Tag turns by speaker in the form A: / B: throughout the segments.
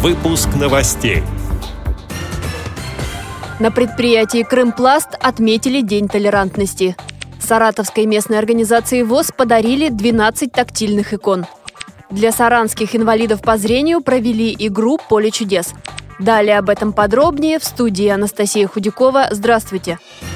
A: Выпуск новостей.
B: На предприятии «Крымпласт» отметили День толерантности. Саратовской местной организации ВОЗ подарили 12 тактильных икон. Для саранских инвалидов по зрению провели игру «Поле чудес». Далее об этом подробнее в студии Анастасия Худякова. Здравствуйте! Здравствуйте!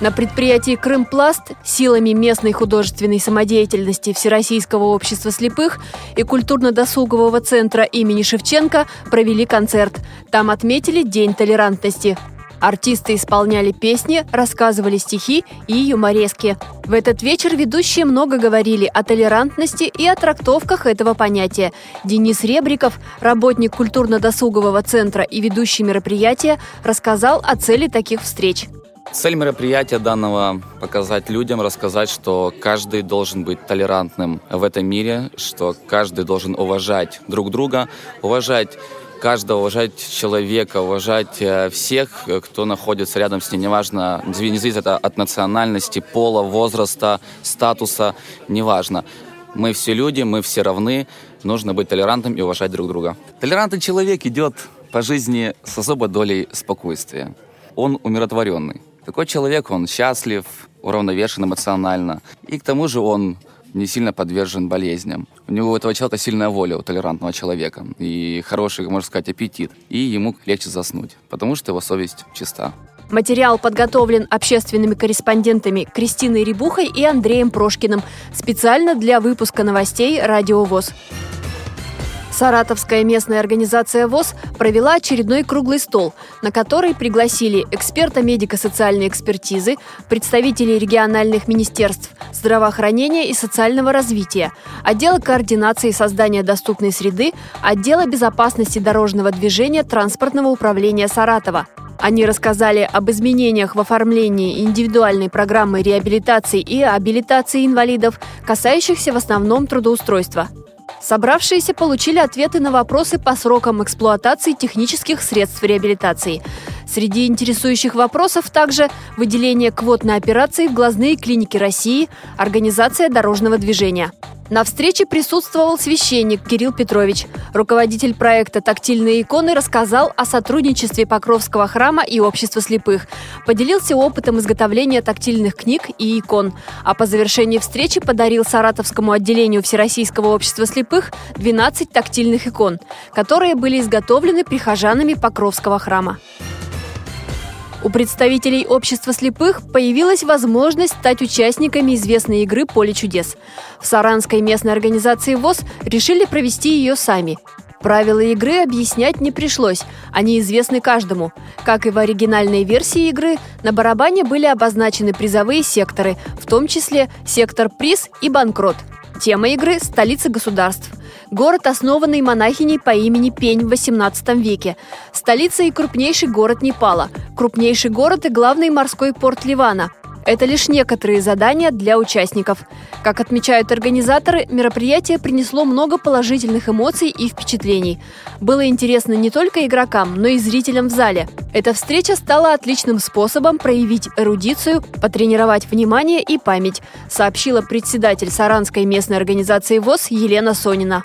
B: На предприятии «Крымпласт» силами местной художественной самодеятельности Всероссийского общества слепых и культурно-досугового центра имени Шевченко провели концерт. Там отметили День толерантности. Артисты исполняли песни, рассказывали стихи и юморески. В этот вечер ведущие много говорили о толерантности и о трактовках этого понятия. Денис Ребриков, работник культурно-досугового центра и ведущий мероприятия, рассказал о цели таких встреч.
C: Цель мероприятия данного – показать людям, рассказать, что каждый должен быть толерантным в этом мире, что каждый должен уважать друг друга, уважать каждого, уважать человека, уважать э, всех, кто находится рядом с ним, неважно, не зависит это от национальности, пола, возраста, статуса, неважно. Мы все люди, мы все равны, нужно быть толерантным и уважать друг друга. Толерантный человек идет по жизни с особой долей спокойствия. Он умиротворенный. Такой человек, он счастлив, уравновешен эмоционально. И к тому же он не сильно подвержен болезням. У него у этого человека сильная воля, у толерантного человека. И хороший, можно сказать, аппетит. И ему легче заснуть, потому что его совесть чиста.
B: Материал подготовлен общественными корреспондентами Кристиной Рибухой и Андреем Прошкиным специально для выпуска новостей «Радио ВОЗ». Саратовская местная организация ВОЗ провела очередной круглый стол, на который пригласили эксперта медико-социальной экспертизы, представителей региональных министерств здравоохранения и социального развития, отдела координации создания доступной среды, отдела безопасности дорожного движения транспортного управления Саратова. Они рассказали об изменениях в оформлении индивидуальной программы реабилитации и абилитации инвалидов, касающихся в основном трудоустройства. Собравшиеся получили ответы на вопросы по срокам эксплуатации технических средств реабилитации. Среди интересующих вопросов также выделение квот на операции в глазные клиники России, организация дорожного движения. На встрече присутствовал священник Кирилл Петрович. Руководитель проекта «Тактильные иконы» рассказал о сотрудничестве Покровского храма и общества слепых. Поделился опытом изготовления тактильных книг и икон. А по завершении встречи подарил Саратовскому отделению Всероссийского общества слепых 12 тактильных икон, которые были изготовлены прихожанами Покровского храма. У представителей общества слепых появилась возможность стать участниками известной игры «Поле чудес». В Саранской местной организации ВОЗ решили провести ее сами. Правила игры объяснять не пришлось, они известны каждому. Как и в оригинальной версии игры, на барабане были обозначены призовые секторы, в том числе сектор «Приз» и «Банкрот». Тема игры – столица государств. Город, основанный монахиней по имени Пень в XVIII веке. Столица и крупнейший город Непала. Крупнейший город и главный морской порт Ливана. Это лишь некоторые задания для участников. Как отмечают организаторы, мероприятие принесло много положительных эмоций и впечатлений. Было интересно не только игрокам, но и зрителям в зале. Эта встреча стала отличным способом проявить эрудицию, потренировать внимание и память, сообщила председатель Саранской местной организации ВОЗ Елена Сонина.